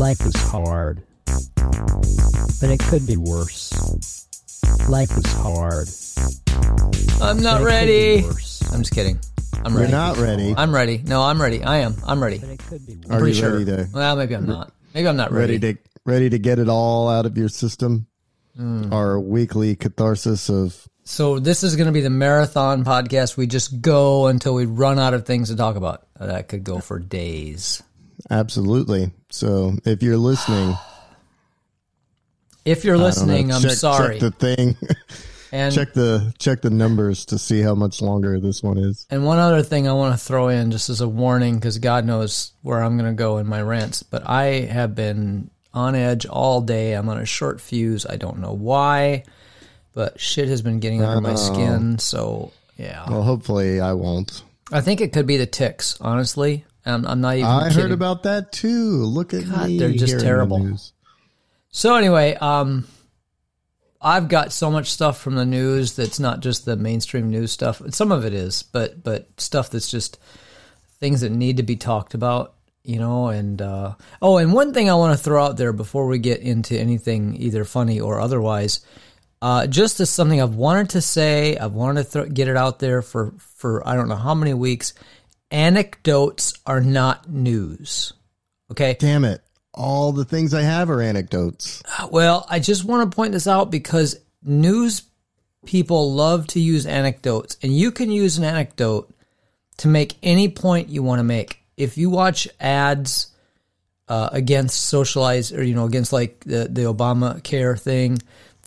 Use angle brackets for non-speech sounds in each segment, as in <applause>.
Life is hard, but it could be worse. Life is hard. I'm not but it could be ready. I'm just kidding. I'm ready. You're ready. not ready. I'm ready. No, I'm ready. I am. I'm ready. But it could be worse. Are Pretty you sure. ready to Well, maybe I'm not. Maybe I'm not ready. ready to ready to get it all out of your system? Hmm. Our weekly catharsis of So this is going to be the marathon podcast. We just go until we run out of things to talk about. That could go for days. Absolutely. So if you're listening, If you're don't know, listening, I'm check- sorry. Check the thing. <laughs> and check the check the numbers to see how much longer this one is. and one other thing I want to throw in just as a warning because God knows where I'm going to go in my rants, but I have been on edge all day. I'm on a short fuse. I don't know why, but shit has been getting under my skin. So yeah, Well, hopefully I won't. I think it could be the ticks. Honestly, I'm, I'm not even. I kidding. heard about that too. Look at God, me. they're just in the terrible. So anyway, um, I've got so much stuff from the news that's not just the mainstream news stuff. Some of it is, but but stuff that's just things that need to be talked about, you know. And uh, oh, and one thing I want to throw out there before we get into anything either funny or otherwise, uh, just as something I've wanted to say, I've wanted to throw, get it out there for for I don't know how many weeks. Anecdotes are not news. Okay. Damn it! All the things I have are anecdotes. Well, I just want to point this out because news people love to use anecdotes, and you can use an anecdote to make any point you want to make. If you watch ads uh, against socialized, or you know, against like the the Obamacare thing,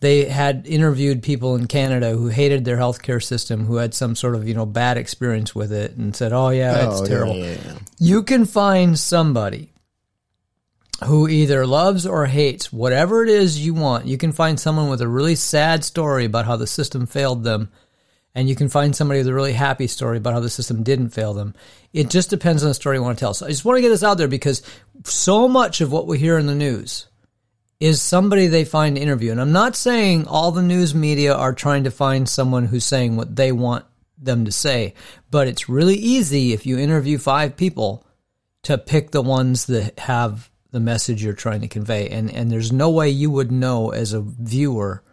they had interviewed people in Canada who hated their healthcare system, who had some sort of you know bad experience with it, and said, "Oh yeah, it's Oh, yeah, terrible." yeah, yeah. you can find somebody who either loves or hates whatever it is you want. You can find someone with a really sad story about how the system failed them, and you can find somebody with a really happy story about how the system didn't fail them. It just depends on the story you want to tell. So I just want to get this out there because so much of what we hear in the news is somebody they find to interview. And I'm not saying all the news media are trying to find someone who's saying what they want them to say, but it's really easy if you interview five people to pick the ones that have the message you're trying to convey. And and there's no way you would know as a viewer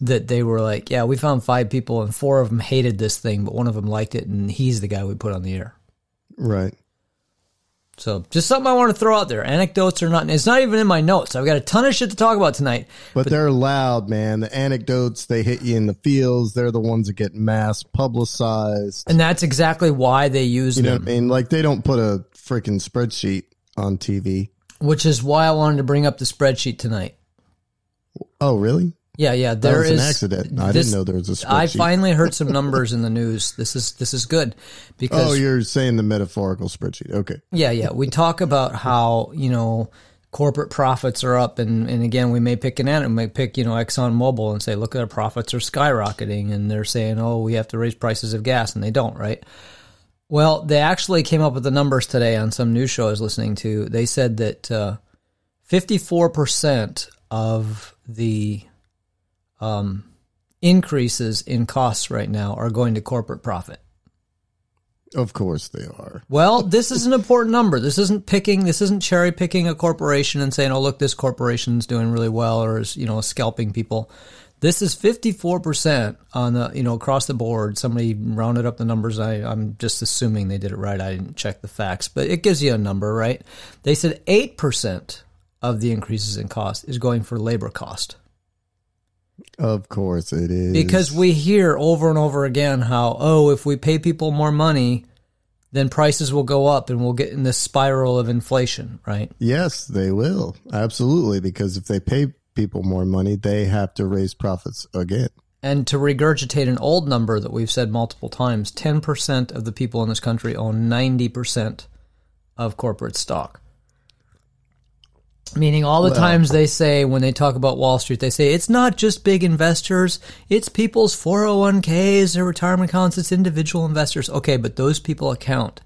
that they were like, yeah, we found five people and four of them hated this thing, but one of them liked it, and he's the guy we put on the air. Right. So just something I want to throw out there. Anecdotes are not. It's not even in my notes. I've got a ton of shit to talk about tonight. But, they're loud, man. The anecdotes, they hit you in the feels. They're the ones that get mass publicized. And that's exactly why they use You know them, what I mean? Like they don't put a freaking spreadsheet on TV. which is why I wanted to bring up the spreadsheet tonight. Oh, really? Yeah, yeah. There was is an accident. I this- didn't know there was a spreadsheet. I finally heard some <laughs> numbers in the news. This is this is good because oh, you're saying the metaphorical spreadsheet. Okay. Yeah, yeah. We talk about how, you know, corporate profits are up and, and again we may pick an we may pick, you know, Exxon Mobil and say, look, at our profits are skyrocketing and they're saying, Oh, we have to raise prices of gas and they don't, right? Well, they actually came up with the numbers today on some news show I was listening to. They said that uh, 54% of the um, increases in costs right now are going to corporate profit. Of course they are. Well, this is an important number. This isn't picking. This isn't cherry picking a corporation and saying, "Oh, look, this corporation's doing really well," or is you know scalping people. This is fifty four percent on the you know across the board. Somebody rounded up the numbers. I, I'm just assuming they did it right. I didn't check the facts, but it gives you a number, right? They said eight percent of the increases in cost is going for labor cost. Of course it is. Because we hear over and over again how, oh, if we pay people more money, then prices will go up and we'll get in this spiral of inflation, right? Yes, they will. Absolutely. Because if they pay people more money, they have to raise profits again. And to regurgitate an old number that we've said multiple times, 10% of the people in this country own 90% of corporate stock. Meaning all the Well- times they say when they talk about Wall Street, they say it's not just big investors, it's people's 401ks, their retirement accounts, it's individual investors. Okay, but those people account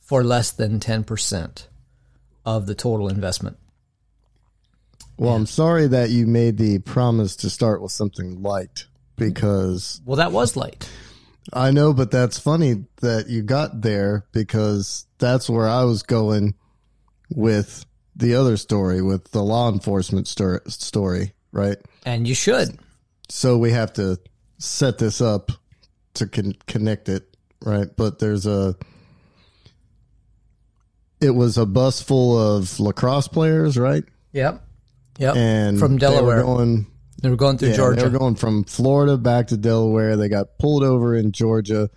for less than 10% of the total investment. Well, I'm sorry that you made the promise to start with something light because Well, that was light. I know, but that's funny that you got there because that's where I was going with the other story with the law enforcement stor- story, right? And you should. So we have to set this up to con- connect it, right? But there's a. It was a bus full of lacrosse players, right? Yep. Yep. And From they were Delaware. going They were going through Yeah, Georgia. They were going from Florida back to Delaware. They got pulled over in Georgia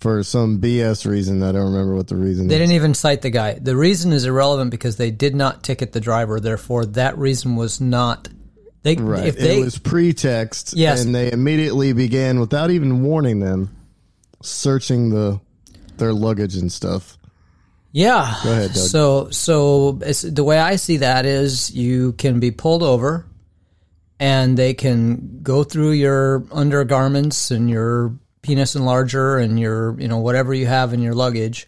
for some BS reason. I don't remember what the reason They is. didn't even cite the guy. The reason is irrelevant because they did not ticket the driver. Therefore, that reason was not. They Right. if they it was pretext. Yes. And they immediately began, without even warning them, searching the their luggage and stuff. yeah. Go ahead, Doug. So so it's, the way I see that is you can be pulled over, and they can go through your undergarments and your penis enlarger and your you know whatever you have in your luggage.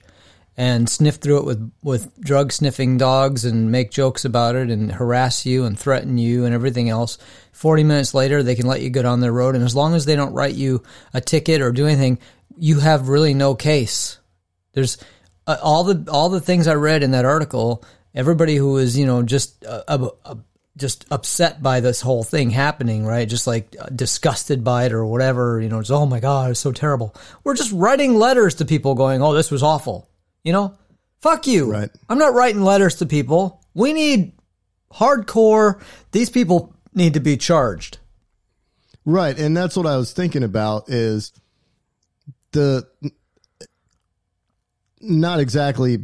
And sniff through it with, with drug sniffing dogs and make jokes about it and harass you and threaten you and everything else. 40 minutes later, they can let you get on their road. And as long as they don't write you a ticket or do anything, you have really no case. There's uh, all the all the things I read in that article. Everybody who was you know just uh, uh, uh, just upset by this whole thing happening, right? Just like disgusted by it or whatever. You know, it's oh my god, it's so terrible. We're just writing letters to people, going, oh, this was awful. You know, fuck you. Right. I'm not writing letters to people. We need hardcore. These people need to be charged. Right. And that's what I was thinking about is the not exactly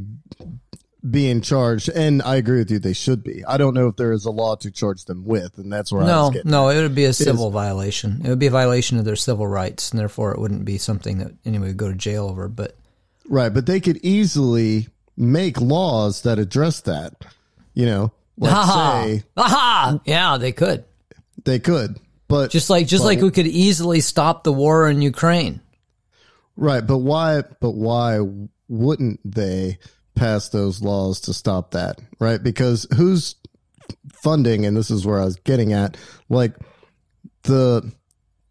being charged. And I agree with you, they should be. I don't know if there is a law to charge them with, and that's where I No, no, it would be a civil violation. It would be a violation of their civil rights, and therefore it wouldn't be something that anyone would go to jail over. But Right, but they could easily make laws that address that. You know, like Aha! say aha, yeah, they could. they could, but Just like just like we could easily stop the war in Ukraine. right, but why? But why wouldn't they pass those laws to stop that? Right, because who's funding? And this is where I was getting at, like the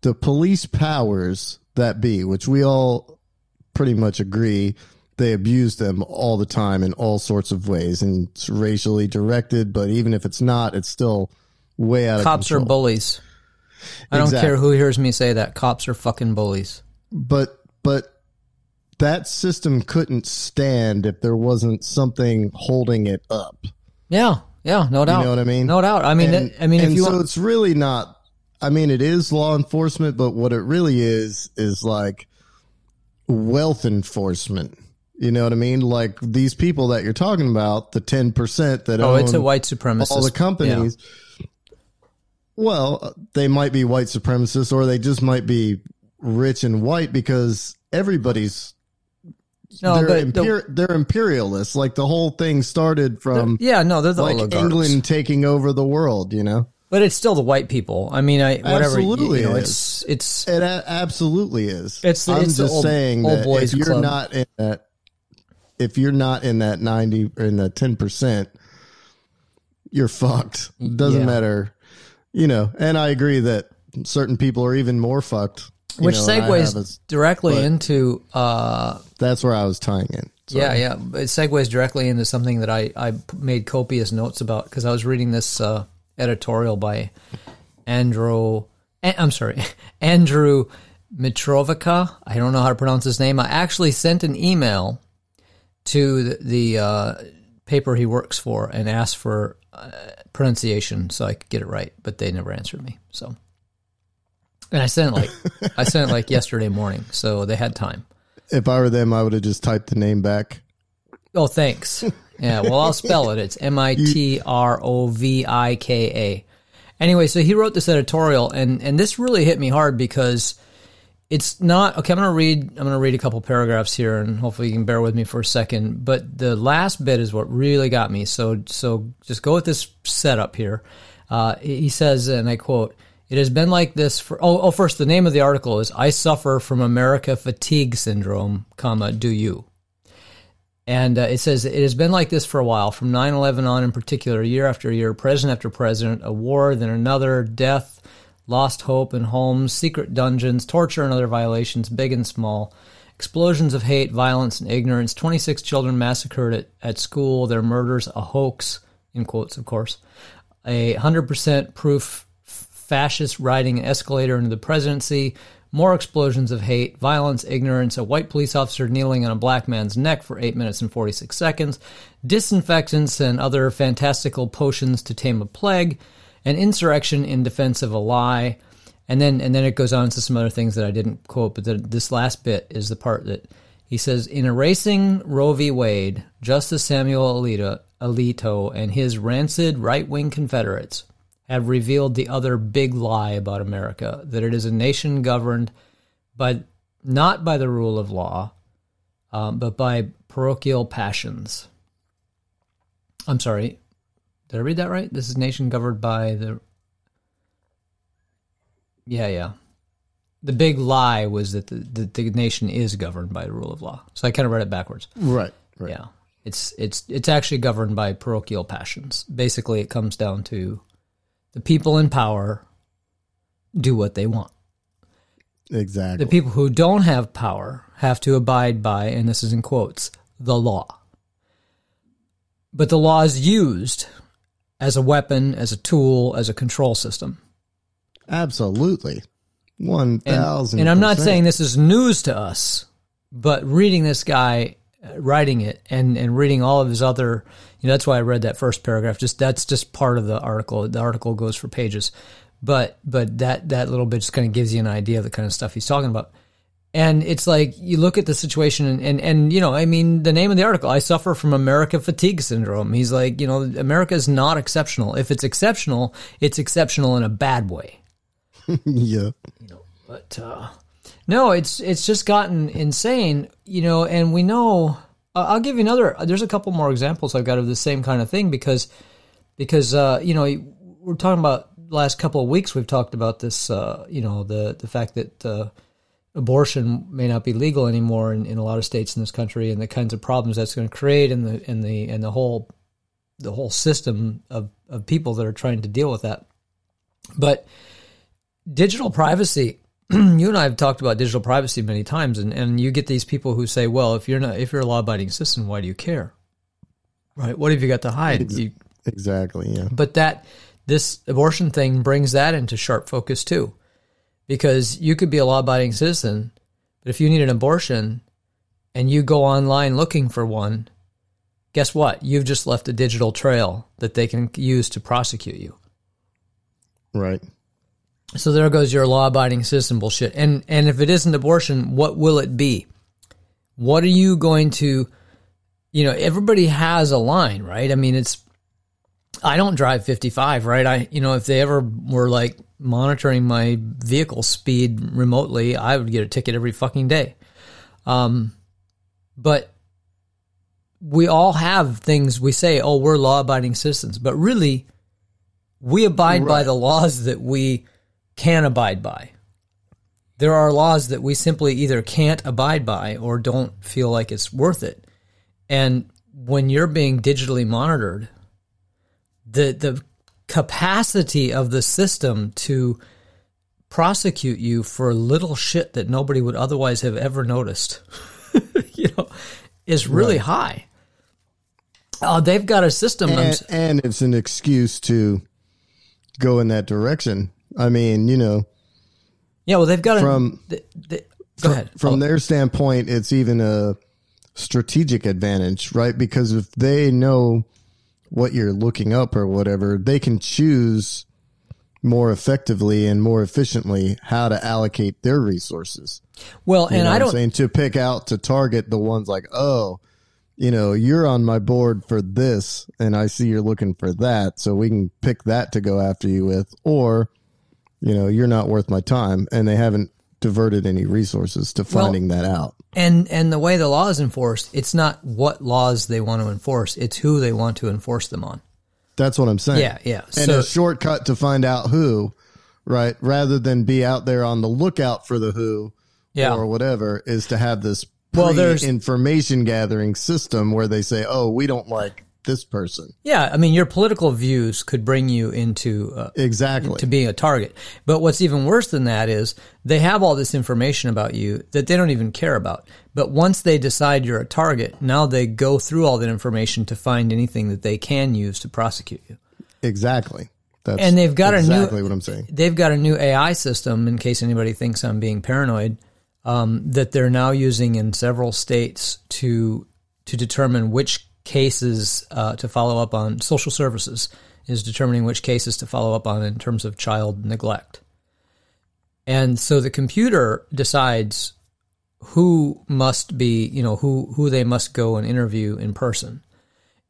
the police powers that be, which we all pretty much agree they abuse them all the time in all sorts of ways and it's racially directed but even if it's not it's still way out Cops of Cops are bullies. I don't care who hears me say that. Cops are fucking bullies. but but that system couldn't stand if there wasn't something holding it up Yeah, yeah, no doubt. You know what I mean? No doubt. I mean, and, I mean, if and you so want, it's really not i mean it is law enforcement but what it really is is like wealth enforcement you know what i mean like these people that you're talking about the 10% that oh, it's a white supremacist. all the companies well they might be white supremacists or they just might be rich and white because everybody's No, they're, but the- they're imperialists like the whole thing started from Yeah, no, they're the like oligarchs. england taking over the world you know but it's still the white people. I mean, I whatever. Absolutely you know, it's it's It a- absolutely is. It's the- I'm it's just old- saying old that boys if you're club. not in that, if you're not in that ninety or in that ten percent, you're fucked. Doesn't Yeah. matter, you know. And I agree that certain people are even more fucked. Which know, segues directly into uh, that's where I was tying in. So, yeah, yeah. It segues directly into something that I, I made copious notes about because I was reading this uh, editorial by Andrew. I'm sorry, <laughs> Andrew Mitrovica. I don't know how to pronounce his name. I actually sent an email to the, the uh, paper he works for and asked for uh, pronunciation so I could get it right, but they never answered me. So, and I sent it like I sent it like yesterday morning, so they had time. If I were them, I would have just typed the name back. Oh, thanks. Yeah, well, I'll spell it. It's M I T R O V I K A. Anyway, so he wrote this editorial, and and this really hit me hard because it's not okay. I'm gonna read. I'm gonna read a couple paragraphs here, and hopefully you can bear with me for a second. But the last bit is what really got me. So so just go with this setup here. Uh, he says, and I quote. It has been like this for. Oh, oh, first, the name of the article is "I suffer from America fatigue syndrome, comma Do you?" And uh, it says it has been like this for a while, from 9 11 on in particular, year after year, president after president, a war, then another, death, lost hope in homes, secret dungeons, torture and other violations, big and small. explosions of hate, violence, and ignorance. 26 children massacred at, at school. Their murders a hoax, in quotes, of course. A 100% proof fascist riding an escalator into the presidency. More explosions of hate, violence, ignorance, a white police officer kneeling on a black man's neck for 8 minutes and 46 seconds, disinfectants and other fantastical potions to tame a plague, an insurrection in defense of a lie, and then and then it goes on to some other things that I didn't quote, but the, this last bit is the part that he says in erasing Roe v. Wade, Justice Samuel Alito, Alito and his rancid right-wing Confederates have revealed the other big lie about America that it is a nation governed by not by the rule of law, um, but by parochial passions. I'm sorry, did I read that right? This is nation governed by the. Yeah, yeah. The big lie was that the, the, the nation is governed by the rule of law. So I kind of read it backwards. Right. Right. Yeah. It's it's it's actually governed by parochial passions. Basically, it comes down to the people in power do what they want. Exactly. The people who don't have power have to abide by, and this is in quotes, the law. But the law is used as a weapon, as a tool, as a control system. Absolutely. One And, thousand. and I'm not saying this is news to us, but reading this guy writing it and, and reading all of his other, you know, that's why I read that first paragraph. Just that's just part of the article. The article goes for pages, but but that that little bit just kind of gives you an idea of the kind of stuff he's talking about. And it's like you look at the situation and, and, and you know, I mean, the name of the article, I suffer from America fatigue syndrome. He's like, you know, America is not exceptional. If it's exceptional, it's exceptional in a bad way. <laughs> yeah. But uh, no, it's it's just gotten insane, you know. And we know. Uh, I'll give you another. There's a couple more examples I've got of the same kind of thing because because uh, you know we're talking about last couple of weeks. We've talked about this. Uh, you know the the fact that uh, abortion may not be legal anymore in, in a lot of states in this country, and the kinds of problems that's going to create, and the and the and the whole the whole system of of people that are trying to deal with that. But digital privacy <clears throat> you and I have talked about digital privacy many times, and, and you get these people who say, "Well, if you're not if you're a law abiding citizen, why do you care? Right? What have you got to hide?" You, Exactly. Yeah. but that this abortion thing brings that into sharp focus too, because you could be a law abiding citizen, but if you need an abortion, and you go online looking for one, guess what? You've just left a digital trail that they can use to prosecute you. Right. So there goes your law-abiding citizen bullshit. And and if it isn't abortion, what will it be? What are you going to you know, everybody has a line, right? I mean, it's I don't drive 55, right? I you know, if they ever were like monitoring my vehicle speed remotely, I would get a ticket every fucking day. Um but we all have things we say, "Oh, we're law-abiding citizens." But really we abide by the laws that we can abide by. There are laws that we simply either can't abide by or don't feel like it's worth it. And when you're being digitally monitored, the the capacity of the system to prosecute you for little shit that nobody would otherwise have ever noticed, <laughs> you know, is really high. Oh, they've got a system. And, and it's an excuse to go in that direction. I mean, you know, yeah, well, they've got From- a. th- th- go ahead. from Oh, their standpoint, it's even a strategic advantage, right? Because if they know what you're looking up or whatever, they can choose more effectively and more efficiently how to allocate their resources. well, You and I don't. saying to pick out to target the ones like, oh, you know, you're on my board for this, and I see you're looking for that, so we can pick that to go after you with, or, you know, you're not worth my time, and they haven't diverted any resources to Well- finding that out. And and the way the law is enforced, it's not what laws they want to enforce; it's who they want to enforce them on. That's what I'm saying. Yeah, yeah. And So- a shortcut to find out who, right? Rather than be out there on the lookout for the who Yeah. or whatever, is to have this Well, there's- information gathering system where they say, "Oh, we don't like this person. Yeah, I mean, your political views could bring you into uh, Exactly. to being a target. But what's even worse than that is they have all this information about you that they don't even care about. But once they decide you're a target, now they go through all that information to find anything that they can use to prosecute you. exactly. That's And they've got a new- exactly what I'm saying. They've got a new AI system, in case anybody thinks I'm being paranoid, um, that they're now using in several states to to determine which cases uh, to follow up on. Social services is determining which cases to follow up on in terms of child neglect. And so the computer decides who must be, you know, who who they must go and interview in person.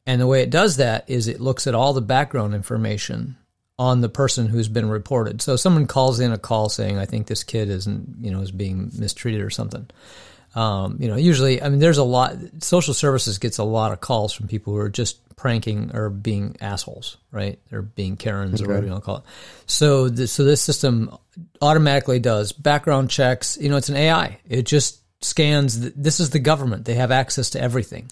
And the way it does that is it looks at all the background information on the person who's been reported. So someone calls in a call saying, "I think this kid isn't, you know, is being mistreated or something." Um, you know, usually, I mean, there's a lot. Social services gets a lot of calls from people who are just pranking or being assholes, right? They're being Karens or whatever you want to call it. So, this, so this system automatically does background checks. You know, it's an AI. It just scans. th- This is the government. They have access to everything.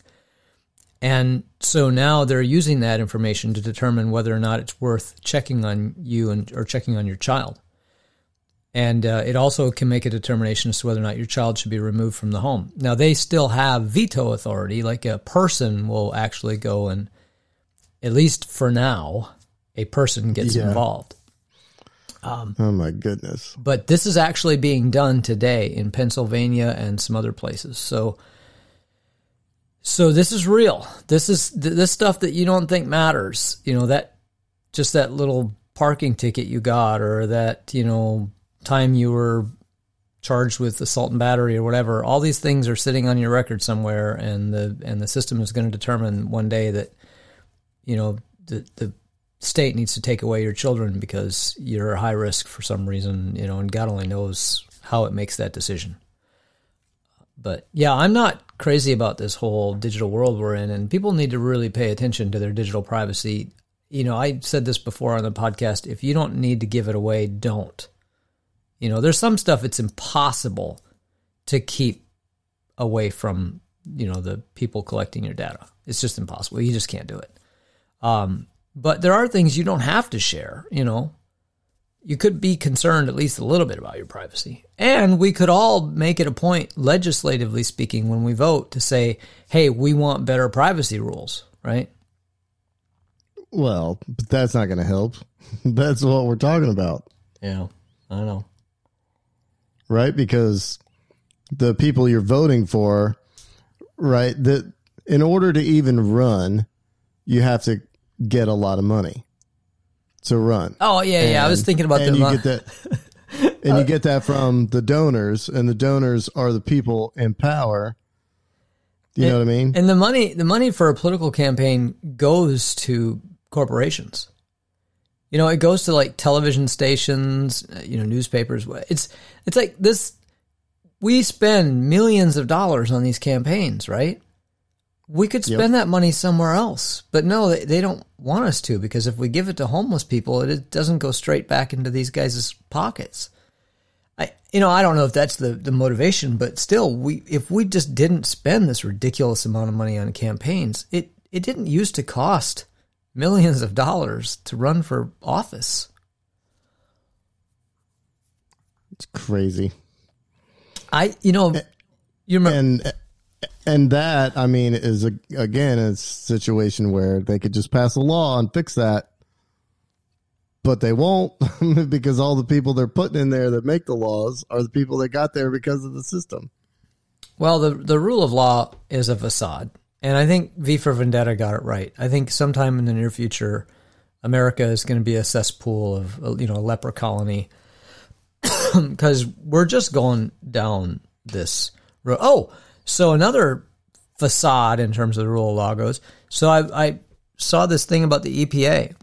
And so now they're using that information to determine whether or not it's worth checking on you and or checking on your child. And uh, it also can make a determination as to whether or not your child should be removed from the home. Now they still have veto authority, like a person will actually go and, at least for now, a person gets Yeah. involved. Oh my goodness. But this is actually being done today in Pennsylvania and some other places. So, so this is real. This is th- this stuff that you don't think matters. You know that just that little parking ticket you got, or that you know time you were charged with assault and battery or whatever. All these things are sitting on your record somewhere, and the and the system is going to determine one day that you know the the state needs to take away your children because you're a high risk for some reason, you know, and God only knows how it makes that decision. But yeah, I'm not crazy about this whole digital world we're in, and people need to really pay attention to their digital privacy. You know, I said this before on the podcast if you don't need to give it away, don't. You know, there's some stuff it's impossible to keep away from, you know, the people collecting your data. It's just impossible. You just can't do it. Um, but there are things you don't have to share, you know. You could be concerned at least a little bit about your privacy. And we could all make it a point, legislatively speaking, when we vote to say, hey, we want better privacy rules, right? Well, but that's not going to help. <laughs> that's what we're talking about, Yeah, I know. Right? Because the people you're voting for, right, that in order to even run, you have to get a lot of money to run. Oh, yeah, yeah. I was thinking about and the. you get that, and you get that from the donors, and the donors are the people in power. You know what I mean? And the money, the money for a political campaign goes to corporations. You know, it goes to like television stations, uh, you know, newspapers. It's it's like this. We spend millions of dollars on these campaigns, right? We could spend that money somewhere else, but no, they, they don't want us to because if we give it to homeless people, it, it doesn't go straight back into these guys' pockets. I, you know, I don't know if that's the, the motivation, but still, we if we just didn't spend this ridiculous amount of money on campaigns, it it didn't used to cost millions of dollars to run for office. It's crazy. I, you know, you remember, and and that I mean is a, again a situation where they could just pass a law and fix that, but they won't <laughs> because all the people they're putting in there that make the laws are the people that got there because of the system. well, the the rule of law is a facade, and I think V for Vendetta got it right. I think sometime in the near future, America is going to be a cesspool of you know a leper colony <coughs> because we're just going down this road. Oh, so another facade in terms of the rule of law goes. So I, I saw this thing about the EPA.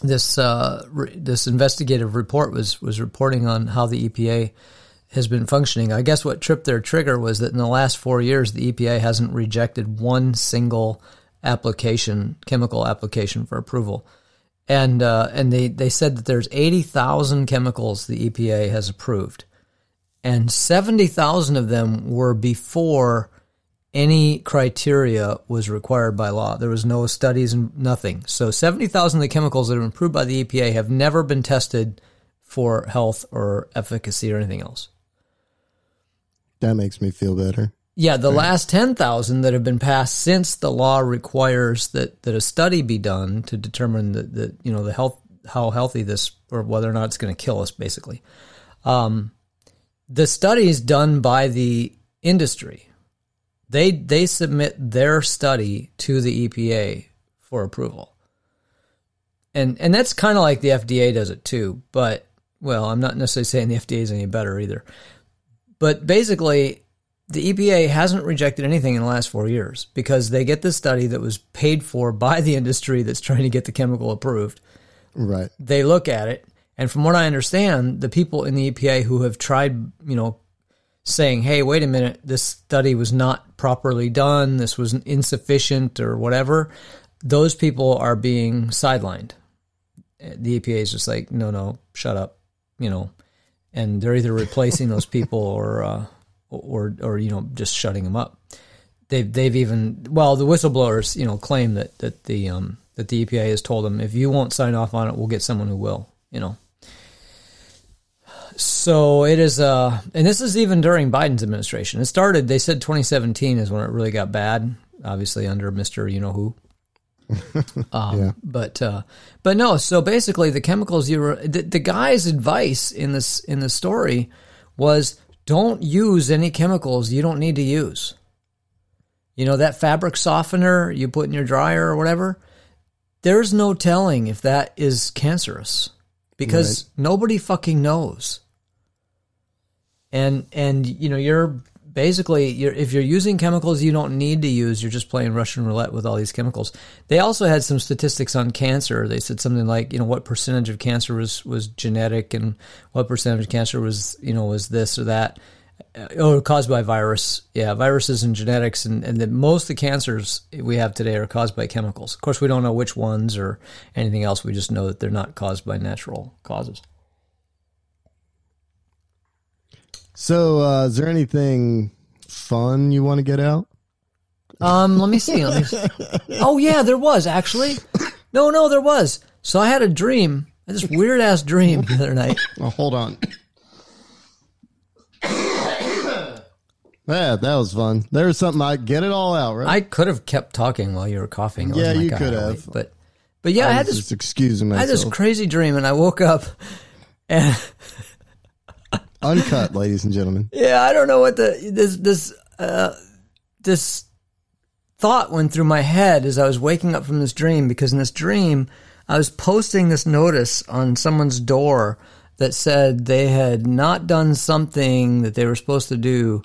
This uh, re- this investigative report was was reporting on how the EPA has been functioning. I guess what tripped their trigger was that in the last four years, the EPA hasn't rejected one single application, chemical application for approval and uh, and they they said that there's eighty thousand chemicals the EPA has approved, and seventy thousand of them were before any criteria was required by law. There was no studies and nothing. So 70,000 of the chemicals that have been approved by the EPA have never been tested for health or efficacy or anything else. That makes me feel better. Yeah, the last 10,000 that have been passed since the law requires that, that a study be done to determine the, the you know the health how healthy this or whether or not it's going to kill us basically. Um, the studies done by the industry they they submit their study to the EPA for approval. And and that's kind of like the FDA does it too, but well, I'm not necessarily saying the FDA is any better either. But basically the EPA hasn't rejected anything in the last 4 years because they get this study that was paid for by the industry that's trying to get the chemical approved. Right. They look at it and from what I understand, the people in the EPA who have tried, you know, saying, hey, wait a minute, this study was not properly done, this was insufficient or whatever, those people are being sidelined. The EPA is just like, no, no, shut up, you know, and they're either replacing those people or, uh, or, or, you know, just shutting them up. They've, they've even, well, the whistleblowers, you know, claim that, that the, um, that the EPA has told them, if you won't sign off on it, we'll get someone who will, you know. So it is, uh, and this is even during Biden's administration. It started, they said 2017 is when it really got bad, obviously under Mr. You know who. <laughs> um, Yeah. But, uh, but no, so basically the chemicals you were, the, the guy's advice in this, in the story was don't use any chemicals you don't need to use. You know, that fabric softener you put in your dryer or whatever, there's no telling if that is cancerous because nobody fucking knows. And and you know you're basically you're if you're using chemicals you don't need to use, you're just playing Russian roulette with all these chemicals. They also had some statistics on cancer. They said something like you know what percentage of cancer was was genetic and what percentage of cancer was you know was this or that. Uh, Oh, caused by virus. Yeah, viruses and genetics, and, and the, most of the cancers we have today are caused by chemicals. Of course, we don't know which ones or anything else. We just know that they're not caused by natural causes. So, uh, is there anything fun you want to get out? Um, let me see. Let me see. <laughs> Oh yeah, there was actually. No, no, there was. So I had a dream. I had this weird ass dream the other night. <laughs> Oh, hold on. Yeah, that was fun. There was something I get it all out, right? I could have kept talking while you were coughing. It Yeah, you could "Ah, have. wait," But, but yeah, I, had was this. excusing I had this crazy dream, and I woke up, and <laughs> Uncut, ladies and gentlemen. yeah, I don't know what the this this uh, this thought went through my head as I was waking up from this dream because in this dream I was posting this notice on someone's door that said they had not done something that they were supposed to do,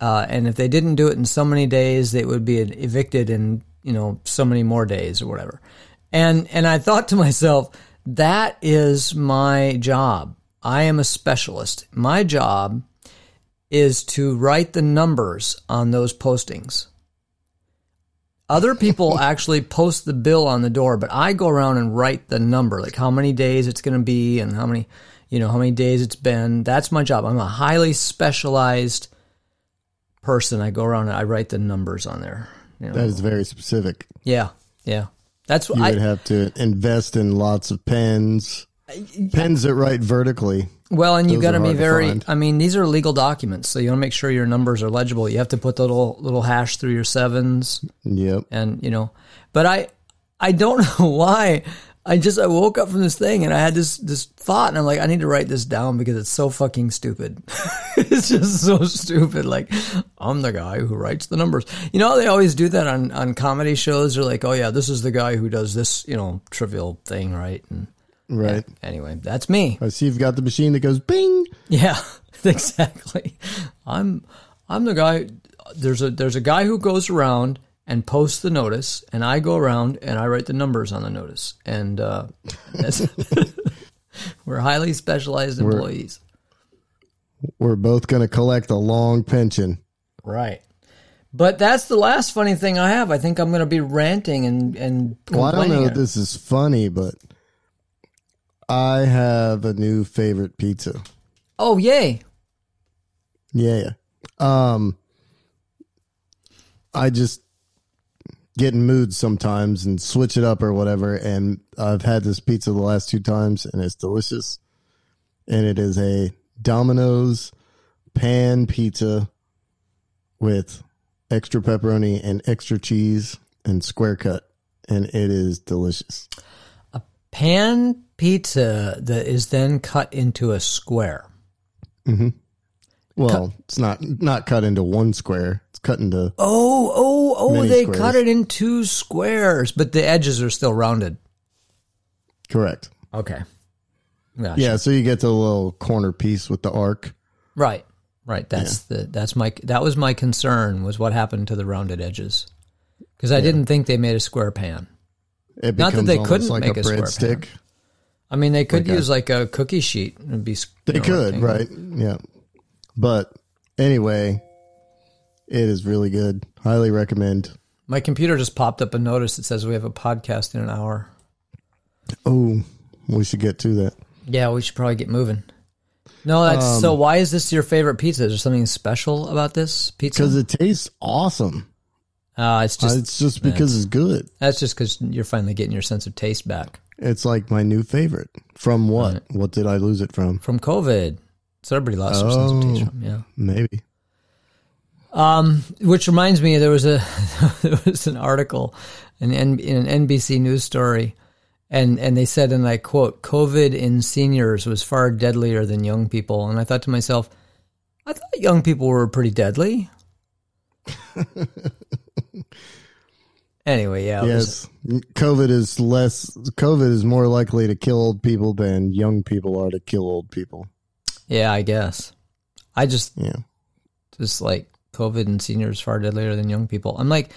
uh, and if they didn't do it in so many days, they would be evicted in you know so many more days or whatever. And and I thought to myself, that is my job. I am a specialist. My job is to write the numbers on those postings. Other people <laughs> actually post the bill on the door, but I go around and write the number, like how many days it's going to be and how many, you know, how many days it's been. That's my job. I'm a highly specialized person. I go around and I write the numbers on there. You know? That is very specific. yeah, yeah. That's what You I. would have to invest in lots of pens, pens that write vertically. Well, and you got to be hard to very. I mean, these are legal documents, so you want to make sure your numbers are legible. You have to put the little little hash through your sevens, Yep. and you know. But I, I don't <laughs> know why. I just I woke up from this thing and I had this this thought, and I'm like, I need to write this down because it's so fucking stupid. <laughs> it's just so stupid. Like, I'm the guy who writes the numbers. You know, how they always do that on on comedy shows. They're like, oh yeah, this is the guy who does this, you know, trivial thing, right? And Right. anyway, that's me. I see you've got the machine that goes bing. Yeah, <laughs> exactly. I'm I'm the guy. There's a there's a guy who goes around and posts the notice, and I go around and I write the numbers on the notice, and uh, <laughs> we're highly specialized employees. We're both going to collect a long pension. Right. But that's the last funny thing I have. I think I'm going to be ranting and and Well, I don't know if this is funny, but I have a new favorite pizza. oh yay! Yeah. Um I just get in moods sometimes and switch it up or whatever. And I've had this pizza the last two times and it's delicious. And it is a Domino's pan pizza with extra pepperoni and extra cheese and square cut. And it is delicious. A pan pizza that is then cut into a square. Mm-hmm. Well, it's not not cut into one square. It's cut into Oh, oh, oh, they squares. cut it in two squares, but the edges are still rounded. correct. Okay. Gotcha. Yeah, so you get the little corner piece with the arc. Right. Right. That's the that's my that was my concern was what happened to the rounded edges. Because I didn't think they made a square pan. It Not that becomes they couldn't like make a a square breadstick. I mean, they could Like a- use like a cookie sheet and be. They know, could, right? Yeah. But anyway, it is really good. Highly recommend. My computer just popped up a notice that says we have a podcast in an hour. Oh, we should get to that. Yeah, we should probably get moving. No, that's Um, so. Why is this your favorite pizza? Is there something special about this pizza? Because it tastes awesome. uh, it's just it's just because it's good. that's just because you're finally getting your sense of taste back It's like my new favorite. From what? What did I lose it from? from COVID. So everybody lost their sense of taste Oh. yeah. Maybe. Um, which reminds me, there was a <laughs> there was an article in, in an NBC news story, and and they said, and I quote, "COVID in seniors was far deadlier than young people." And I thought to myself, I thought young people were pretty deadly. <laughs> anyway, yeah, was- Yes. COVID is less, COVID is more likely to kill old people than young people are to kill old people. yeah, I guess. I just Yeah. just like COVID and seniors far deadlier than young people. I'm like,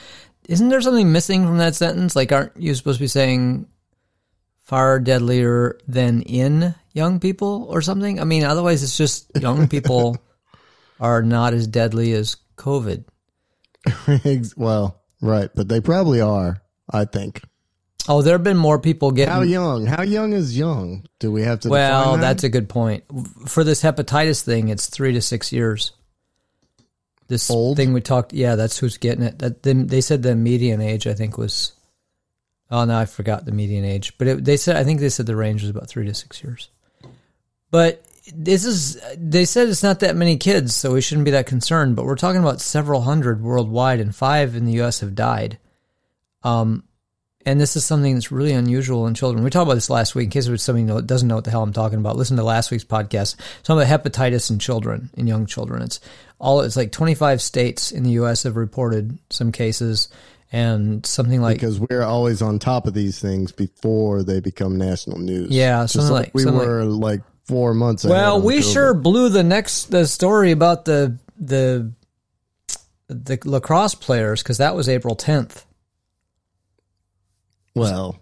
isn't there something missing from that sentence? Like, aren't you supposed to be saying far deadlier than in young people or something? I mean, otherwise it's just young <laughs> people are not as deadly as COVID. Well, right. But they probably are, I think. Oh, there have been more people getting. How young? How young is young? Do we have to well, that? that's a good point. For this hepatitis thing, it's three to six years. This Old? thing we talked, yeah, that's who's getting it. That they, they said the median age, I think, was. Oh no, I forgot the median age, but it, they said I think they said the range was about three to six years. But this is they said it's not that many kids, so we shouldn't be that concerned. But we're talking about several hundred worldwide, and five in the U.S. have died. Um, and this is something that's really unusual in children. We talked about this last week. In case there's somebody doesn't know what the hell I'm talking about, listen to last week's podcast. Talking about hepatitis in children, in young children. It's all. It's like 25 states in the U.S. have reported some cases, and something like because we're always on top of these things before they become national news. Yeah, Just something like- we something like- were like, four months. Well, we COVID. sure blew the next the story about the the the lacrosse players because that was April 10th. Well,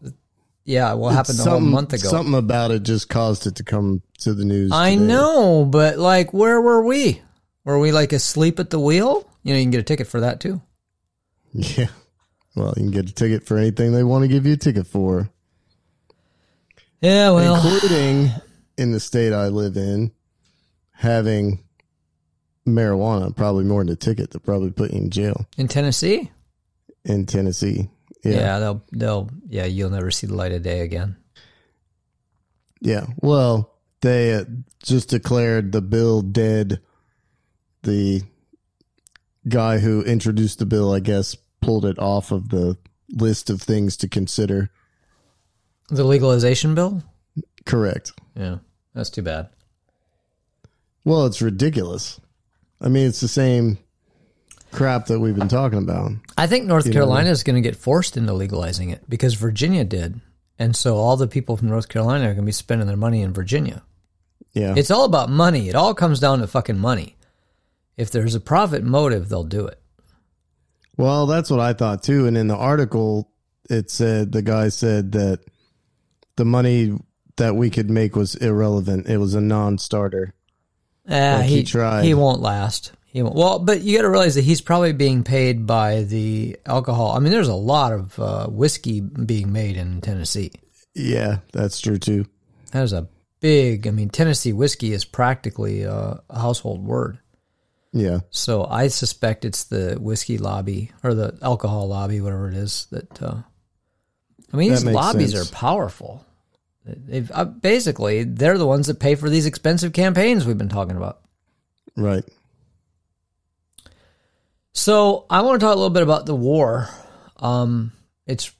Yeah, what happened a whole month ago. Something about it just caused it to come to the news. I today. know, but like, where were we? Were we like asleep at the wheel? You know, you can get a ticket for that too. <laughs> Yeah. Well, you can get a ticket for anything they want to give you a ticket for, Yeah, well, including in the state I live in, having marijuana. Probably more than a ticket. They'll probably put you in jail in Tennessee. in Tennessee. Yeah. Yeah. they'll they'll yeah, you'll never see the light of day again. Yeah. Well, they uh, just declared the bill dead. The guy who introduced the bill, I guess, pulled it off of the list of things to consider. The legalization bill. Correct. Yeah, that's too bad. Well, it's ridiculous. I mean, it's the same crap that we've been talking about. I think North know, Carolina is going to get forced into legalizing it because Virginia did, and so all the people from North Carolina are going to be spending their money in Virginia. Yeah. It's all about money. It all comes down to fucking money. If there's a profit motive, they'll do it. Well, that's what I thought too. And in the article, it said the guy said that the money that we could make was irrelevant. It was a non-starter. Uh, Like he, he tried. He won't last. He won't. Well, but you got to realize that he's probably being paid by the alcohol. I mean, there's a lot of uh, whiskey being made in Tennessee. Yeah, that's true too. There's a big. I mean, Tennessee whiskey is practically a, a household word. Yeah. So I suspect it's the whiskey lobby or the alcohol lobby, whatever it is. That uh, I mean, That these lobbies sense. are powerful. They've uh, basically they're the ones that pay for these expensive campaigns we've been talking about. Right. So I want to talk a little bit about the war. Um, it's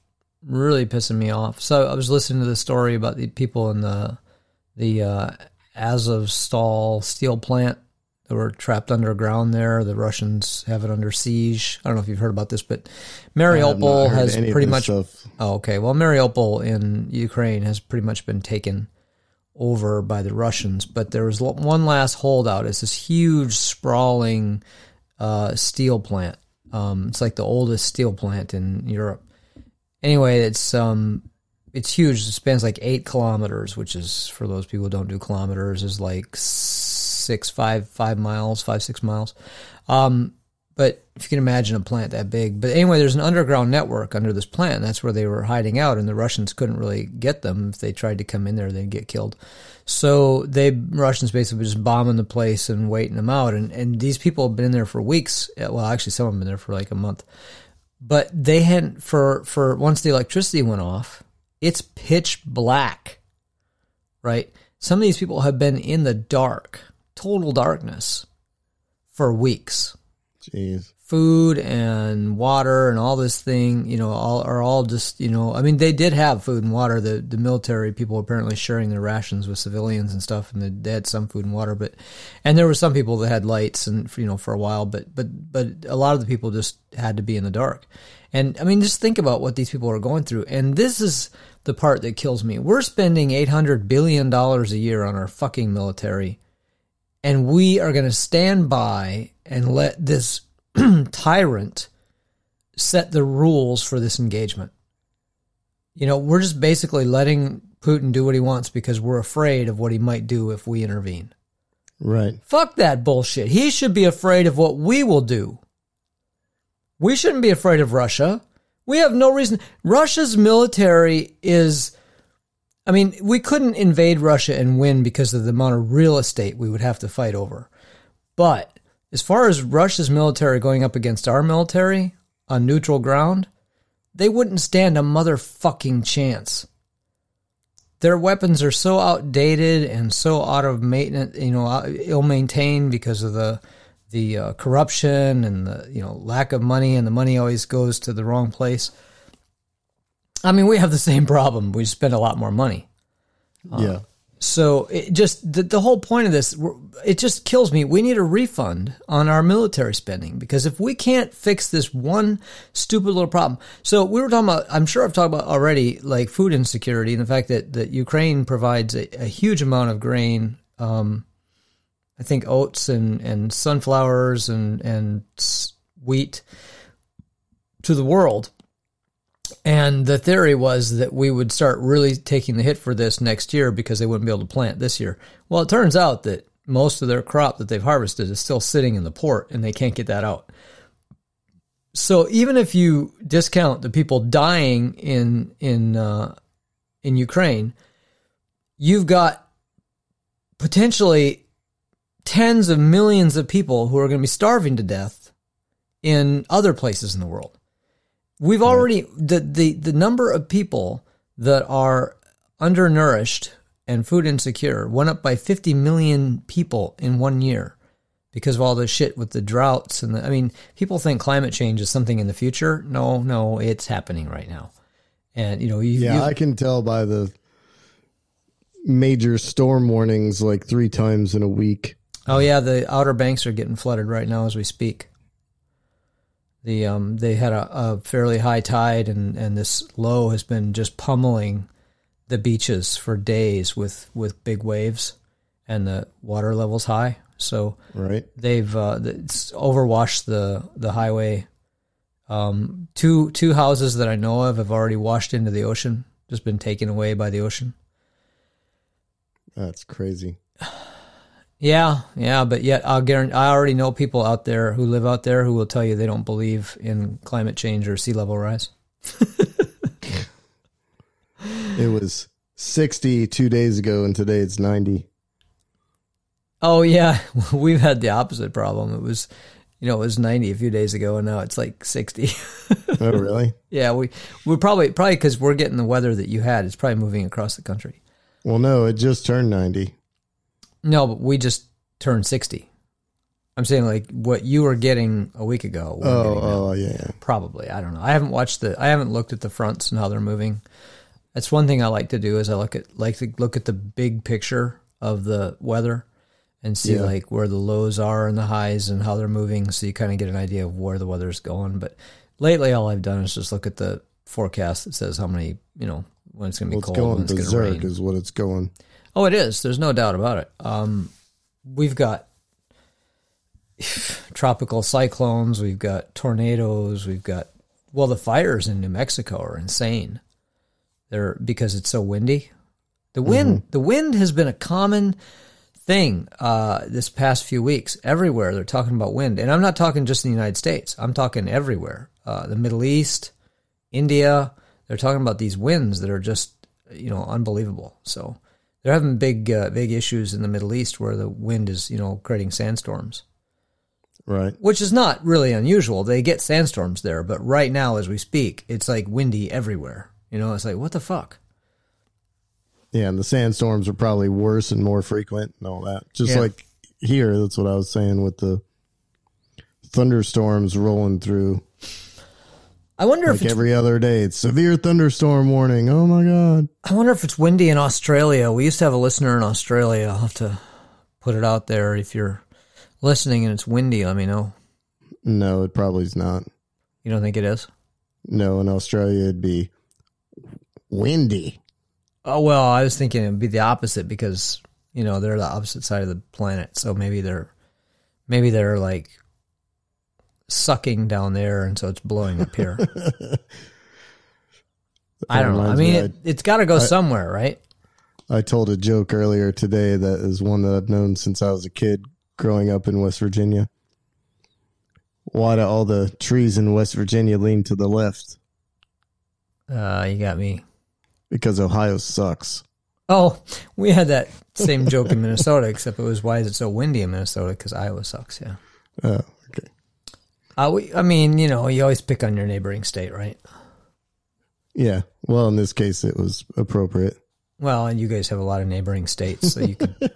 really pissing me off. So I was listening to the story about the people in the the uh, Azovstal steel plant that were trapped underground there. The Russians have it under siege. I don't know if you've heard about this, but I have not Mariupol has pretty much. stuff. Oh, okay. Well, Mariupol in Ukraine has pretty much been taken over by the Russians, but there was one last holdout. It's this huge, sprawling uh, steel plant. Um, it's like the oldest steel plant in Europe. Anyway, it's um, it's huge. It spans like eight kilometers, which is for those people who don't do kilometers, is like six, five, five miles, five, six miles. Um, but if you can imagine a plant that big. But anyway, there's an underground network under this plant. and That's where they were hiding out, and the Russians couldn't really get them. If they tried to come in there, they'd get killed. So they Russians basically just bombing the place and waiting them out. And and these people have been in there for weeks. Well, actually, some have been there for like a month. But they hadn't for for once the electricity went off, it's pitch black. Right? Some of these people have been in the dark, total darkness, for weeks Jeez. food and water and all this thing, you know, all are all just, you know, I mean, they did have food and water. The the military people apparently sharing their rations with civilians and stuff, and they- they had some food and water, but and there were some people that had lights and you know for a while, but but but a lot of the people just had to be in the dark. And I mean, just think about what these people are going through. And this is the part that kills me. We're spending eight hundred billion dollars a year on our fucking military and we are going to stand by and let this <clears throat> tyrant set the rules for this engagement. You know, we're just basically letting Putin do what he wants because we're afraid of what he might do if we intervene. Right. Fuck that bullshit. He should be afraid of what we will do. We shouldn't be afraid of Russia. We have no reason. Russia's military is. I mean, we couldn't invade Russia and win because of the amount of real estate we would have to fight over. But as far as Russia's military going up against our military on neutral ground, they wouldn't stand a motherfucking chance. Their weapons are so outdated and so out of maintenance, you know, ill maintained because of the the uh, corruption and the you know lack of money, and the money always goes to the wrong place. I mean, we have the same problem. We spend a lot more money. yeah. So it just the, the whole point of this, it just kills me. We need a refund on our military spending because if we can't fix this one stupid little problem, so we were talking about. I'm sure I've talked about already, like food insecurity and the fact that that Ukraine provides a, a huge amount of grain. Um, I think oats and and sunflowers and and wheat to the world. And the theory was that we would start really taking the hit for this next year because they wouldn't be able to plant this year. Well, it turns out that most of their crop that they've harvested is still sitting in the port and they can't get that out. So even if you discount the people dying in in uh, in Ukraine, you've got potentially tens of millions of people who are going to be starving to death in other places in the world. We've already the, the the number of people that are undernourished and food insecure went up by 50 million people in one year because of all the shit with the droughts and the, I mean people think climate change is something in the future. No, no, it's happening right now. And you know, you, Yeah, you- I can tell by the major storm warnings like three times in a week. Oh yeah, the Outer Banks are getting flooded right now as we speak. The um they had a, a fairly high tide and and this low has been just pummeling the beaches for days with with big waves and the water levels high. So Right. they've uh, it's overwashed the the highway. Um, two two houses that I know of have already washed into the ocean, just been taken away by the ocean. That's crazy. Yeah, yeah, but yet I'll guarantee I already know people out there who live out there who will tell you they don't believe in climate change or sea level rise. It was 60 two days ago, and today it's 90. Oh yeah, <laughs> we've had the opposite problem. It was, you know, it was 90 a few days ago, and now it's like 60. Oh, really? <laughs> yeah, we we're probably probably because we're getting the weather that you had. It's probably moving across the country. Well, no, it just turned 90. No, but we just turned 60. I'm saying like what you were getting a week ago. Oh, oh, yeah. yeah. Probably. I don't know. I haven't watched the. I haven't looked at the fronts and how they're moving. That's one thing I like to do is I look at like to look at the big picture of the weather and see Yeah. like where the lows are and the highs and how they're moving, so you kind of get an idea of where the weather's going. But lately, all I've done is just look at the forecast that says how many you know when it's going to be Well, cold, it's going to berserk, rain. is what it's going. Oh, it is. There's no doubt about it. Um, we've got <sighs> tropical cyclones. We've got tornadoes. We've got well, the fires in New Mexico are insane. They're because it's so windy. The wind, the wind has been a common thing uh, this past few weeks. Everywhere they're talking about wind, and I'm not talking just in the United States. I'm talking everywhere. Uh, the Middle East, India. They're talking about these winds that are just you know unbelievable. So they're having big uh, big issues in the Middle East where the wind is you know creating sandstorms, Right. which is not really unusual. They get sandstorms there, but right now as we speak, it's like windy everywhere. You know, it's like what the fuck. Yeah, and the sandstorms are probably worse and more frequent and all that. Just Yeah. like here, that's what I was saying with the thunderstorms rolling through. I wonder if Like it's, every other day, it's severe thunderstorm warning. Oh my god! I wonder if it's windy in Australia. We used to have a listener in Australia. I'll have to put it out there. If you're listening and it's windy, let me know. No, it probably is not. You don't think it is? No, in Australia it'd be windy. Oh well, I was thinking it'd be the opposite because you know they're the opposite side of the planet. So maybe they're maybe they're like sucking down there, and so it's blowing up here. <laughs> I don't know. I mean, me, it, it's got to go somewhere, right? I told a joke earlier today that is one that I've known since I was a kid growing up in West Virginia. Why do all the trees in West Virginia lean to the left? Uh, you got me. Because Ohio sucks. Oh, we had that same joke in Minnesota, except it was why is it so windy in Minnesota? Because Iowa sucks. Yeah. Oh. Uh, we, I mean, you know, you always pick on your neighboring state, right? Yeah. Well, in this case, it was appropriate. Well, and you guys have a lot of neighboring states, so you can. <laughs>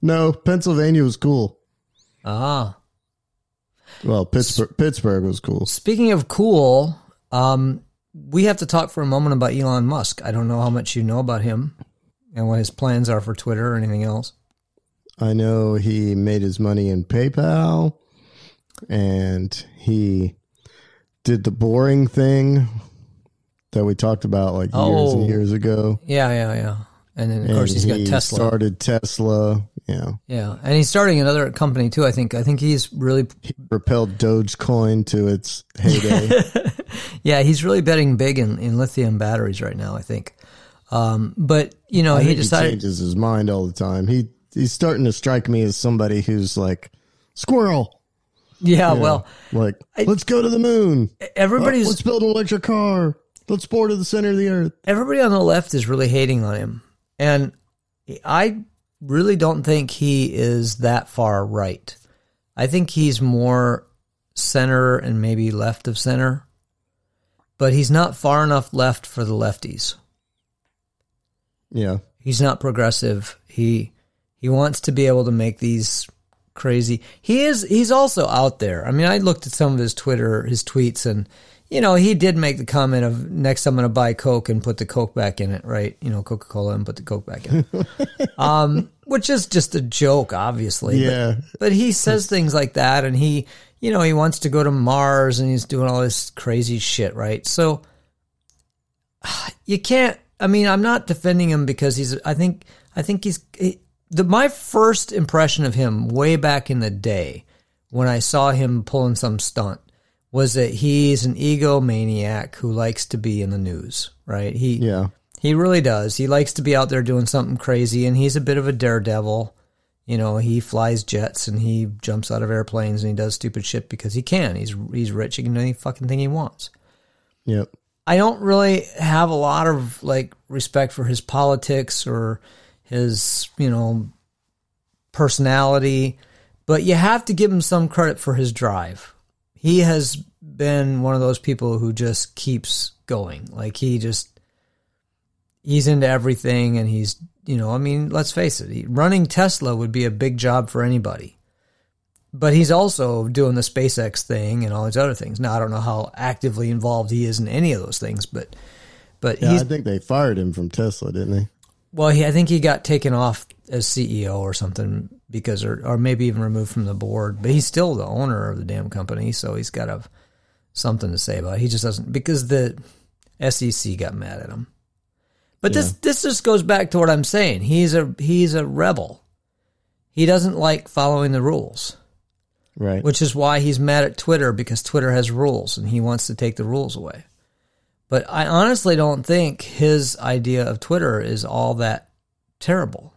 No, Pennsylvania was cool. ah. Well, Pittsburgh, Pittsburgh was cool. Speaking of cool, um, we have to talk for a moment about Elon Musk. I don't know how much you know about him and what his plans are for Twitter or anything else. I know he made his money in PayPal and he did the boring thing that we talked about like years Oh. and years ago. Yeah, yeah, yeah. And then of course And he's got Tesla. started Tesla. Yeah. yeah, and he's starting another company too. I think. I think he's really. He propelled Dogecoin to its heyday. <laughs> Yeah, he's really betting big in, in lithium batteries right now. I think. Um, but you know, he think he changes his mind all the time. He he's starting to strike me as somebody who's like squirrel. Yeah, well, Like, let's go to the moon. everybody's uh, let's build an electric car. Let's bore to the center of the earth. everybody on the left is really hating on him. And I really don't think he is that far right. I think he's more center and maybe left of center, but he's not far enough left for the lefties. Yeah. He's not progressive. He he wants to be able to make these crazy. He is he's also out there. I mean, I looked at some of his Twitter, his tweets and you know, he did make the comment of next I'm going to buy Coke and put the Coke back in it, right? You know, Coca-Cola and put the Coke back in it. <laughs> um, which is just a joke, obviously. but- Yeah. but he says things like that and he you know he wants to go to mars and he's doing all this crazy shit right so <sighs> you can't i mean i'm not defending him because he's i think i think he's he, the my first impression of him way back in the day when i saw him pulling some stunt was that he's an egomaniac who likes to be in the news right he Yeah. he really does. He likes to be out there doing something crazy, and he's a bit of a daredevil. You know, he flies jets and he jumps out of airplanes and he does stupid shit because he can. He's he's rich. He can do any fucking thing he wants. Yep. I don't really have a lot of like respect for his politics or his you know personality, but you have to give him some credit for his drive. He has been one of those people who just keeps going. Like he just he's into everything and he's, you know, I mean, let's face it, he, running Tesla would be a big job for anybody. But he's also doing the SpaceX thing and all these other things. Now I don't know how actively involved he is in any of those things, but but Yeah, I think they fired him from Tesla, didn't they? Well, he, I think he got taken off as CEO or something because, or, or maybe even removed from the board. But he's still the owner of the damn company, so he's got to something to say about it. He just doesn't because the SEC got mad at him. But this this just goes back to what I'm saying. He's a he's a rebel. He doesn't like following the rules, Right. which is why he's mad at Twitter because Twitter has rules and he wants to take the rules away. But I honestly don't think his idea of Twitter is all that terrible.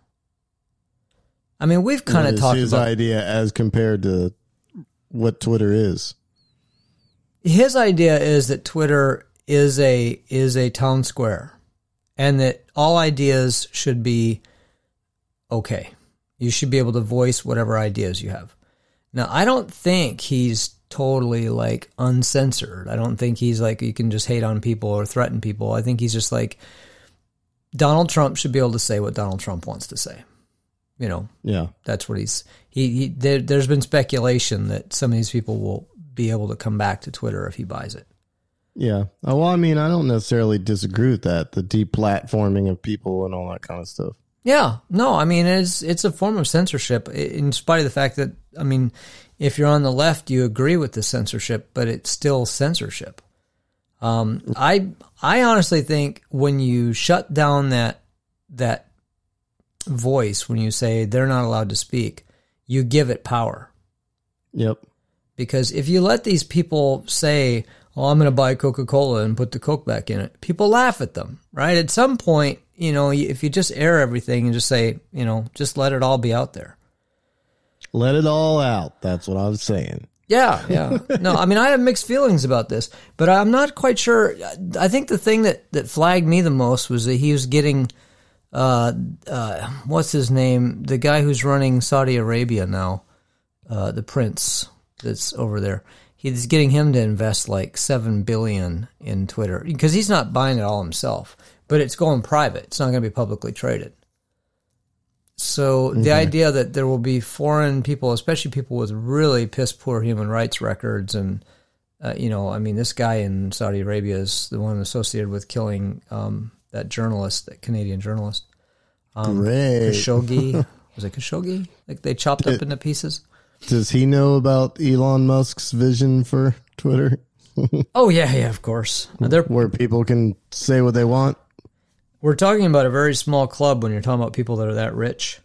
I mean, we've kind of talked his about idea as compared to what Twitter is. his idea is that Twitter is a is a town square, and that all ideas should be okay. You should be able to voice whatever ideas you have. Now, I don't think he's totally like uncensored. I don't think he's like you can just hate on people or threaten people. I think he's just like Donald Trump should be able to say what Donald Trump wants to say. You know, Yeah. that's what he's he, he there, there's been speculation that some of these people will be able to come back to Twitter if he buys it. Yeah. Oh, well, I mean, I don't necessarily disagree with that. The deplatforming of people and all that kind of stuff. Yeah, no, I mean it's it's a form of censorship in spite of the fact that I mean if you're on the left you agree with the censorship, but it's still censorship. Um, I I honestly think when you shut down that that voice when you say they're not allowed to speak, you give it power. Yep. Because if you let these people say, "Oh, I'm going to buy Coca-Cola and put the Coke back in it," people laugh at them, right? At some point, you know, if you just air everything and just say, you know, just let it all be out there. Let it all out. That's what I was saying. Yeah, <laughs> yeah. No, I mean, I have mixed feelings about this, but I'm not quite sure. I think the thing that, that flagged me the most was that he was getting, uh, uh, what's his name? The guy who's running Saudi Arabia now, uh, the prince that's over there. He's getting him to invest like seven billion in Twitter because he's not buying it all himself, but it's going private. It's not going to be publicly traded. So the idea that there will be foreign people, especially people with really piss poor human rights records, and uh, you know, I mean, this guy in Saudi Arabia is the one associated with killing um, that journalist, that Canadian journalist, Great. Khashoggi. <laughs> was it Khashoggi? Like they chopped up into pieces. Does he know about Elon Musk's vision for Twitter <laughs> Oh yeah, yeah, of course. They're where people can say what they want? We're talking about a very small club when you're talking about people that are that rich.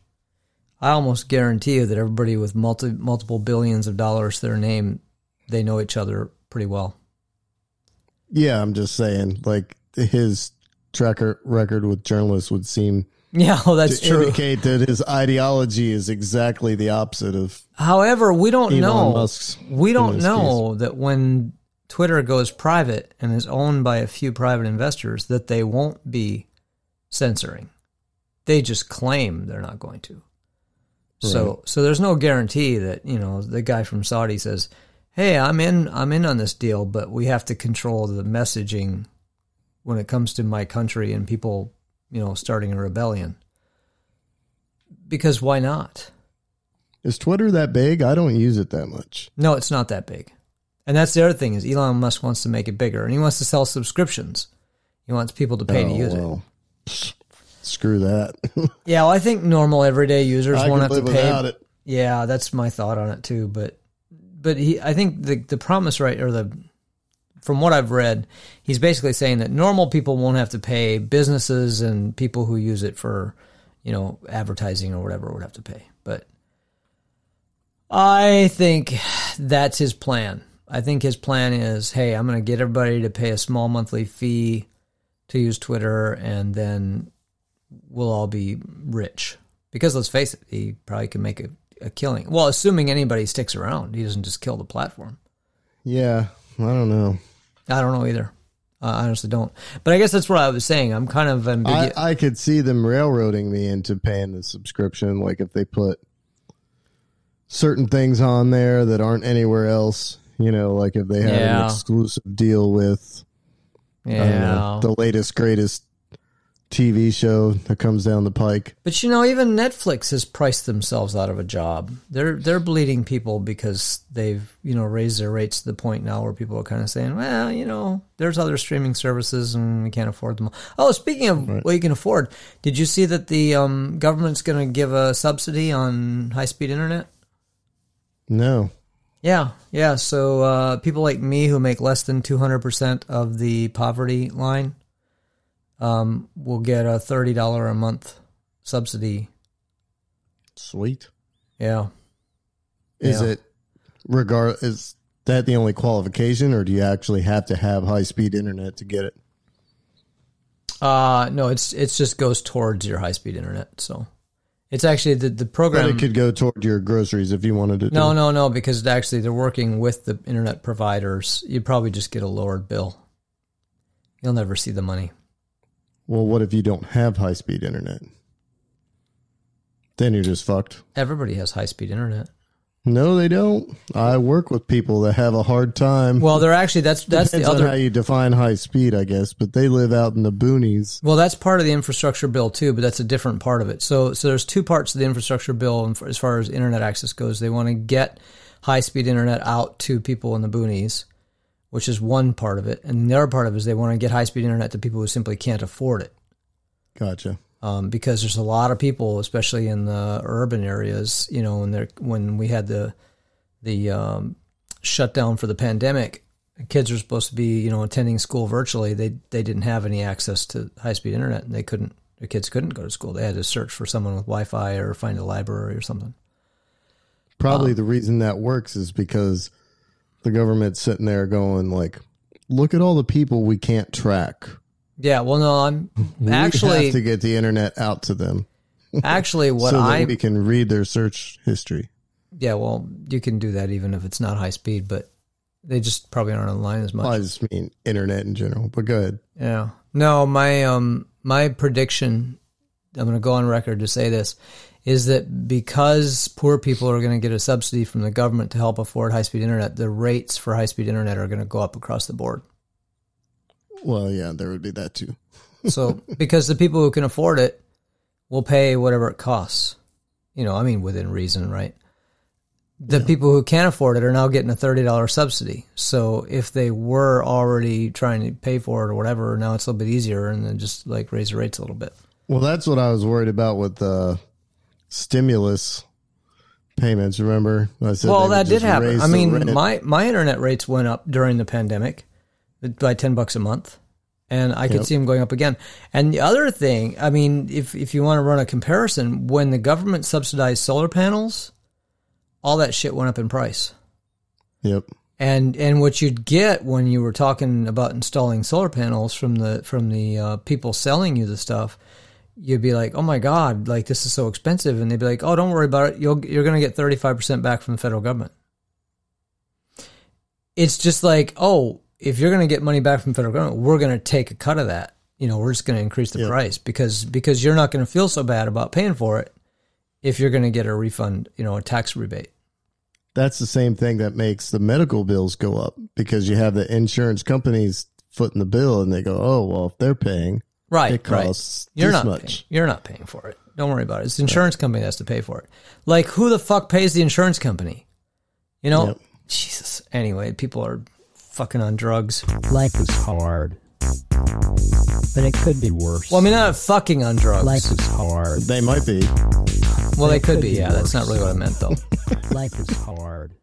I almost guarantee you that everybody with multi, multiple billions of dollars to their name, they know each other pretty well. Yeah, I'm just saying, like his tracker record with journalists would seem <laughs> Yeah, well, that's to true. indicate that his ideology is exactly the opposite of However, we don't Elon know. Musk's. we don't know that when Twitter goes private and is owned by a few private investors, that they won't be censoring. They just claim they're not going to. So, so there's no guarantee that you know the guy from Saudi says, "Hey, I'm in. I'm in on this deal, but we have to control the messaging when it comes to my country and people, you know, starting a rebellion." Because why not? Is Twitter that big? I don't use it that much. No, it's not that big. And that's the other thing is Elon Musk wants to make it bigger and he wants to sell subscriptions. He wants people to pay oh, to Oh, use it. Screw that. <laughs> Yeah, well, I think normal everyday users I won't have to pay. it. Yeah, that's my thought on it too. But but he, I think the the promise right or the from what I've read, he's basically saying that normal people won't have to pay. Businesses and people who use it for you know advertising or whatever would have to pay. But I think that's his plan. I think his plan is, hey, I'm going to get everybody to pay a small monthly fee to use Twitter, and then we'll all be rich. Because let's face it, he probably can make a, a killing. Well, assuming anybody sticks around, he doesn't just kill the platform. Yeah, I don't know. I don't know either. I honestly don't. But I guess that's what I was saying. I'm kind of I, ambiguous. I could see them railroading me into paying the subscription. Like if they put certain things on there that aren't anywhere else. You know, like if they had an exclusive deal with I Yeah. the latest greatest TV show that comes down the pike. But you know, even Netflix has priced themselves out of a job. They're they're bleeding people because they've you know raised their rates to the point now where people are kind of saying, well, you know, there's other streaming services and we can't afford them. Oh, speaking of what you can afford, did you see that the um, government's going to give a subsidy on high speed internet? No. Yeah, yeah. So uh, people like me who make less than two hundred percent of the poverty line um, will get a thirty dollar a month subsidy. Sweet. Yeah. Is Yeah. it regard is that the only qualification or do you actually have to have high speed internet to get it? Uh no, it's it's just goes towards your high speed internet. So it's actually the the But program. it could go toward your groceries if you wanted to. no, no, no, because actually they're working with the internet providers. You'd probably just get a lowered bill. You'll never see the money. Well, what if you don't have high speed internet? Then you're just fucked. Everybody has high speed internet. No, they don't. I work with people that have a hard time. Well, they're actually that's that's the Depends on other how you define high speed, I guess. But they live out in the boonies. Well, that's part of the infrastructure bill too, but that's a different part of it. So, so there's two parts of the infrastructure bill and as far as internet access goes. They want to get high-speed internet out to people in the boonies, which is one part of it, and the other part of it is they want to get high-speed internet to people who simply can't afford it. Gotcha. Um, because there's a lot of people, especially in the urban areas, you know, when when we had the the um, shutdown for the pandemic, kids were supposed to be, you know, attending school virtually. They they didn't have any access to high speed internet, and they couldn't. Their kids couldn't go to school. They had to search for someone with Wi-Fi or find a library or something. Probably the reason that works is because the government's sitting there going like, "Look at all the people we can't track. Yeah, well, no, I'm we actually have to get the internet out to them actually what <laughs> so I we can read their search history." yeah, well, you can do that even if it's not high speed, but they just probably aren't online as much. Well, I just mean internet in general. But go ahead. Yeah. No, my um my prediction I'm going to go on record to say this is that because poor people are going to get a subsidy from the government to help afford high-speed internet, the rates for high-speed internet are going to go up across the board. Well, yeah, there would be that too. <laughs> So, because the people who can afford it will pay whatever it costs. You know, I mean within reason, right? The people who can't afford it are now getting a $30 subsidy. So, if they were already trying to pay for it or whatever, now it's a little bit easier and then just like raise the rates a little bit. Well, that's what I was worried about with the stimulus payments. Remember, I said well, that did happen. I mean, my my internet rates went up during the pandemic by ten bucks a month, and I could Yep. see them going up again. And the other thing, I mean, if if you want to run a comparison, when the government subsidized solar panels, all that shit went up in price. Yep. And and what you'd get when you were talking about installing solar panels from the from the uh, people selling you the stuff, you'd be like, "Oh my god, like this is so expensive," and they'd be like, "Oh, don't worry about it. You'll you're going to get thirty five percent back from the federal government." It's just like, oh, if you're going to get money back from federal government, we're going to take a cut of that. You know, we're just going to increase the Yeah. price because because you're not going to feel so bad about paying for it if you're going to get a refund, you know, a tax rebate. That's the same thing that makes the medical bills go up because you have the insurance companies footing the bill and they go, oh, well, if they're paying, Right, it right. You're this not much. Paying, you're not paying for it. Don't worry about it. It's the insurance company that has to pay for it. Like who the fuck pays the insurance company? You know? Yep. Jesus. Anyway, people are fucking on drugs. Life is hard. But it could be worse. Well, I mean, not fucking on drugs. Life is hard. They might be. well, they it could could be. be Yeah, that's not really what I meant, though. <laughs> Life is hard.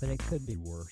But it could be worse.